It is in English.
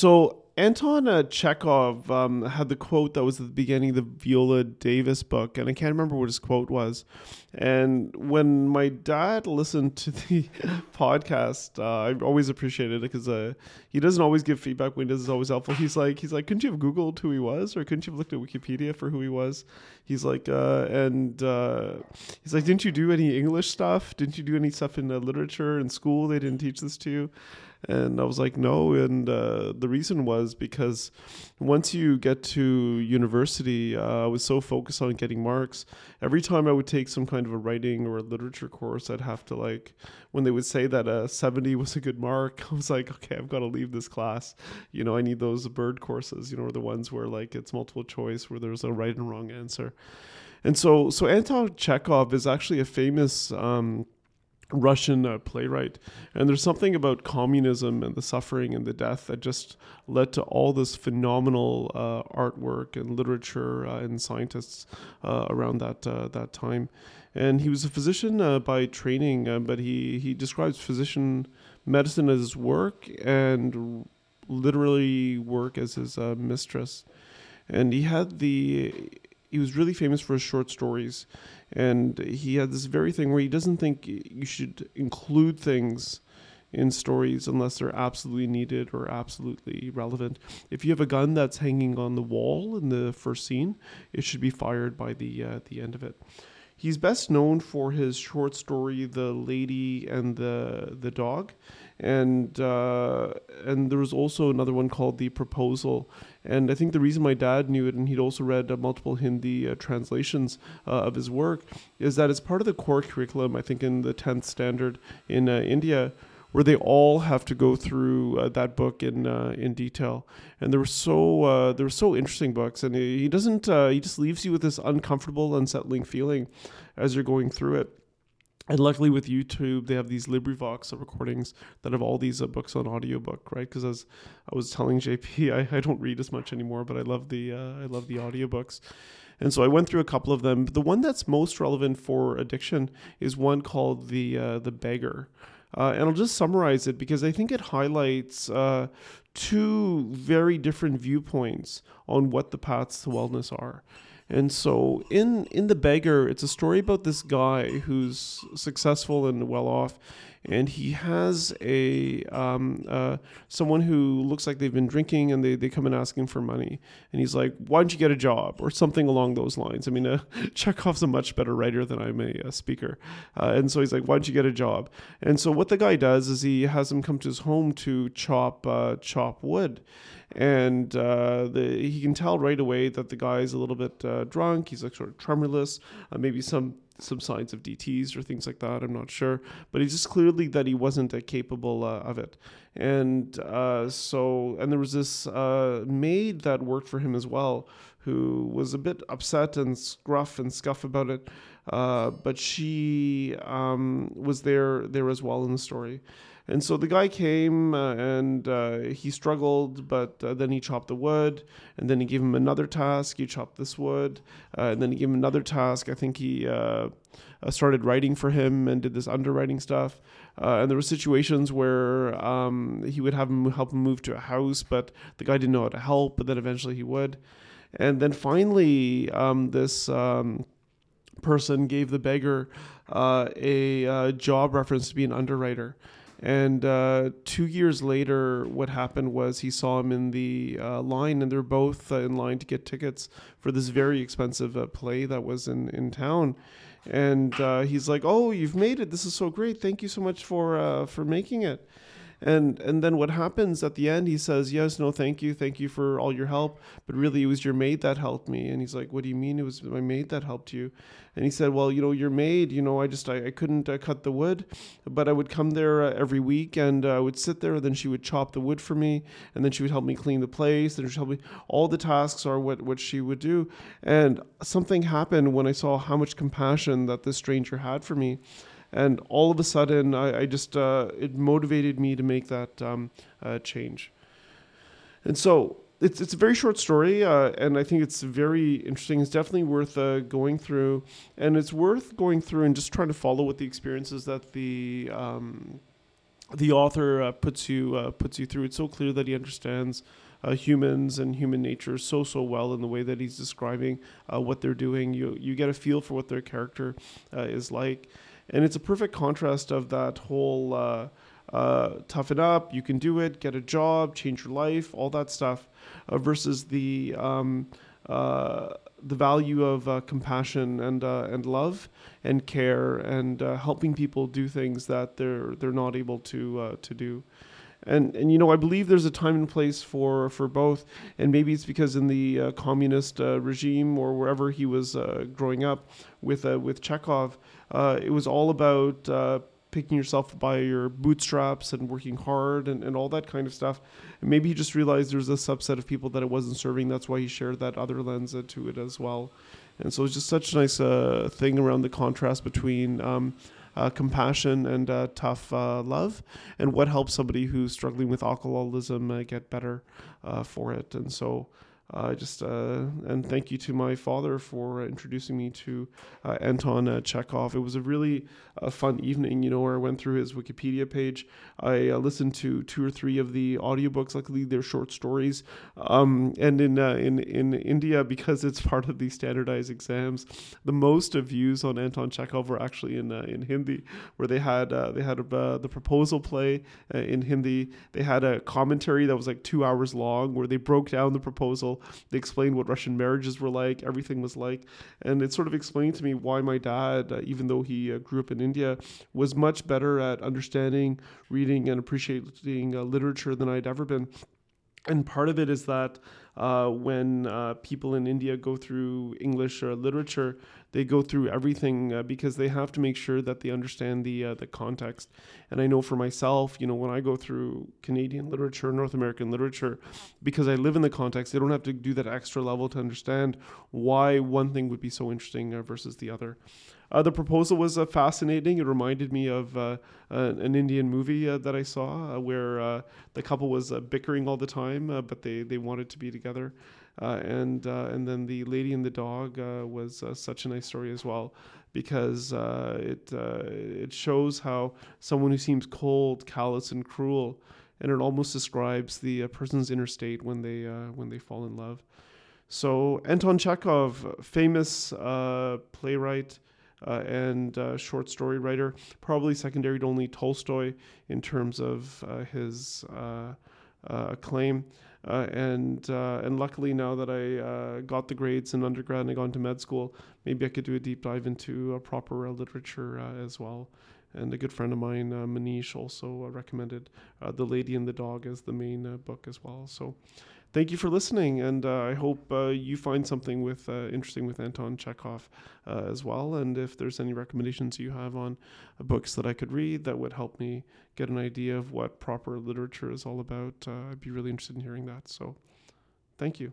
So Anton uh, Chekhov um, had the quote that was at the beginning of the Viola Davis book, and I can't remember what his quote was. And when my dad listened to the podcast, uh, I always appreciated it because uh, he doesn't always give feedback when he does. It's always helpful. He's like, he's like, couldn't you have Googled who he was, or couldn't you have looked at Wikipedia for who he was? He's like, uh, and uh, he's like, didn't you do any English stuff? Didn't you do any stuff in uh, literature in school? They didn't teach this to you. And I was like, no. And uh, the reason was because once you get to university, uh, I was so focused on getting marks. Every time I would take some kind of a writing or a literature course, I'd have to like, when they would say that a 70 was a good mark, I was like, okay, I've got to leave this class. You know, I need those bird courses, you know, the ones where like it's multiple choice, where there's a right and wrong answer. And so, so Anton Chekhov is actually a famous um, Russian uh, playwright. And there's something about communism and the suffering and the death that just led to all this phenomenal uh, artwork and literature uh, and scientists uh, around that uh, that time. And he was a physician uh, by training, but he he describes physician medicine as his work and literally work as his mistress. And he had the he was really famous for his short stories and he had this very thing where he doesn't think you should include things in stories unless they're absolutely needed or absolutely relevant. If you have a gun that's hanging on the wall in the first scene, it should be fired by the uh, the end of it. He's best known for his short story "The Lady and the the Dog," and uh, and there was also another one called "The Proposal." And I think the reason my dad knew it, and he'd also read uh, multiple Hindi uh, translations uh, of his work, is that it's part of the core curriculum. I think in the tenth standard in uh, India, where they all have to go through uh, that book in uh, in detail. And there were so uh, there were so interesting books, and he, doesn't he just leaves you with this uncomfortable, unsettling feeling as you're going through it. And luckily with YouTube, they have these LibriVox recordings that have all these uh, books on audiobook, right? Because as I was telling JP, I, I don't read as much anymore, but I love the uh, I love the audiobooks. And so I went through a couple of them. But The one that's most relevant for addiction is one called the uh, the Beggar. Uh, and I'll just summarize it because I think it highlights uh, two very different viewpoints on what the paths to wellness are. And so in in the beggar, it's a story about this guy who's successful and well off, and he has a um, uh, someone who looks like they've been drinking, and they, they come in asking for money, and he's like, "Why don't you get a job?" or something along those lines. I mean, uh, Chekhov's a much better writer than I'm a, a speaker, uh, and so he's like, "Why don't you get a job?" And so what the guy does is he has him come to his home to chop uh, chop wood and uh, the, he can tell right away that the guy is a little bit uh, drunk. He's like sort of tremorless, uh, maybe some some signs of DTS or things like that. I'm not sure, but he's just clearly that he wasn't uh, capable uh, of it. And uh, so, and there was this maid that worked for him as well, who was a bit upset and scruff and scuff about it. but she um, was there there as well in the story. And so the guy came uh, and uh, he struggled, but uh, then he chopped the wood, and then he gave him another task. He chopped this wood, uh, and then he gave him another task. I think he uh, uh, started writing for him and did this underwriting stuff. and there were situations where um, he would have him help him move to a house, but the guy didn't know how to help. But then eventually he would, and then finally um, this. Um, person gave the beggar a job reference to be an underwriter and uh, two years later, what happened was he saw him in the uh, line, and they're both uh, in line to get tickets for this very expensive uh, play that was in, in town. And uh, he's like, "Oh, you've made it! This is so great! Thank you so much for for making it." And and then what happens at the end? He says, "Yes, no, thank you, thank you for all your help, but really it was your maid that helped me." And he's like, "What do you mean it was my maid that helped you?" And he said, "Well, you know, your maid, you know, I just I, I couldn't uh, cut the wood, but I would come there uh, every week and uh, I would sit there. And then she would chop the wood for me, and then she would help me clean the place. And she'd help me. All the tasks are what what she would do. And something happened when I saw how much compassion that this stranger had for me." And all of a sudden I, I just uh, it motivated me to make that um, uh, change. And so it's it's a very short story, uh, and I think it's very interesting. It's definitely worth uh, going through, and it's worth going through and just trying to follow what the experiences that the um, the author uh, puts you uh, puts you through. It's so clear that he understands uh, humans and human nature so so well in the way that he's describing what they're doing. You you get a feel for what their character is like, and it's a perfect contrast of that whole uh, uh, toughen up, you can do it, get a job, change your life, all that stuff, uh, versus the um, the value of compassion and and love and care and helping people do things that they're they're not able to to do and and you know I believe there's a time and place for for both, and maybe it's because in the uh, communist uh, regime or wherever he was uh, growing up with uh, with Chekhov, uh, it was all about uh, picking yourself by your bootstraps and working hard and, and all that kind of stuff. And maybe he just realized there's a subset of people that it wasn't serving. That's why he shared that other lens to it as well. And so it's just such a nice thing around the contrast between. Um, uh, compassion and uh, tough uh, love, and what helps somebody who's struggling with alcoholism uh, get better for it. And so I just uh, and thank you to my father for introducing me to uh, Anton uh, Chekhov. It was a really uh, fun evening, you know, where I went through his Wikipedia page. I uh, listened to two or three of the audiobooks. Luckily, they're short stories. Um, and in uh, in in India, because it's part of the standardized exams, the most views on Anton Chekhov were actually in in Hindi, where they had they had the proposal play in Hindi. They had a commentary that was like two hours long, where they broke down the proposal they explained what Russian marriages were like, everything was like, and it sort of explained to me why my dad, uh, even though he uh, grew up in India, was much better at understanding, reading, and appreciating uh, literature than I'd ever been. And part of it is that uh, when uh, people in India go through English or literature, they go through everything uh, because they have to make sure that they understand the uh, the context. And I know for myself, you know, when I go through Canadian literature, North American literature, because I live in the context, they don't have to do that extra level to understand why one thing would be so interesting uh, versus the other. Uh, the proposal was uh, fascinating. It reminded me of uh, an Indian movie uh, that I saw uh, where uh, the couple was bickering all the time, but they, they wanted to be together. and and then the lady and the dog was such a nice story as well because it it shows how someone who seems cold, callous, and cruel, and it almost describes the person's inner state when they when they fall in love. So Anton Chekhov, famous playwright, uh, and uh, short story writer, probably secondary to only Tolstoy in terms of uh, his uh, uh, acclaim. And and luckily now that I got the grades in undergrad and I got into med school, maybe I could do a deep dive into a proper literature as well. And a good friend of mine, Manish, also recommended *The Lady and the Dog* as the main book as well. So thank you for listening, and uh, I hope uh, you find something with uh, interesting with Anton Chekhov uh, as well. And if there's any recommendations you have on uh, books that I could read that would help me get an idea of what proper literature is all about, uh, I'd be really interested in hearing that. So, thank you.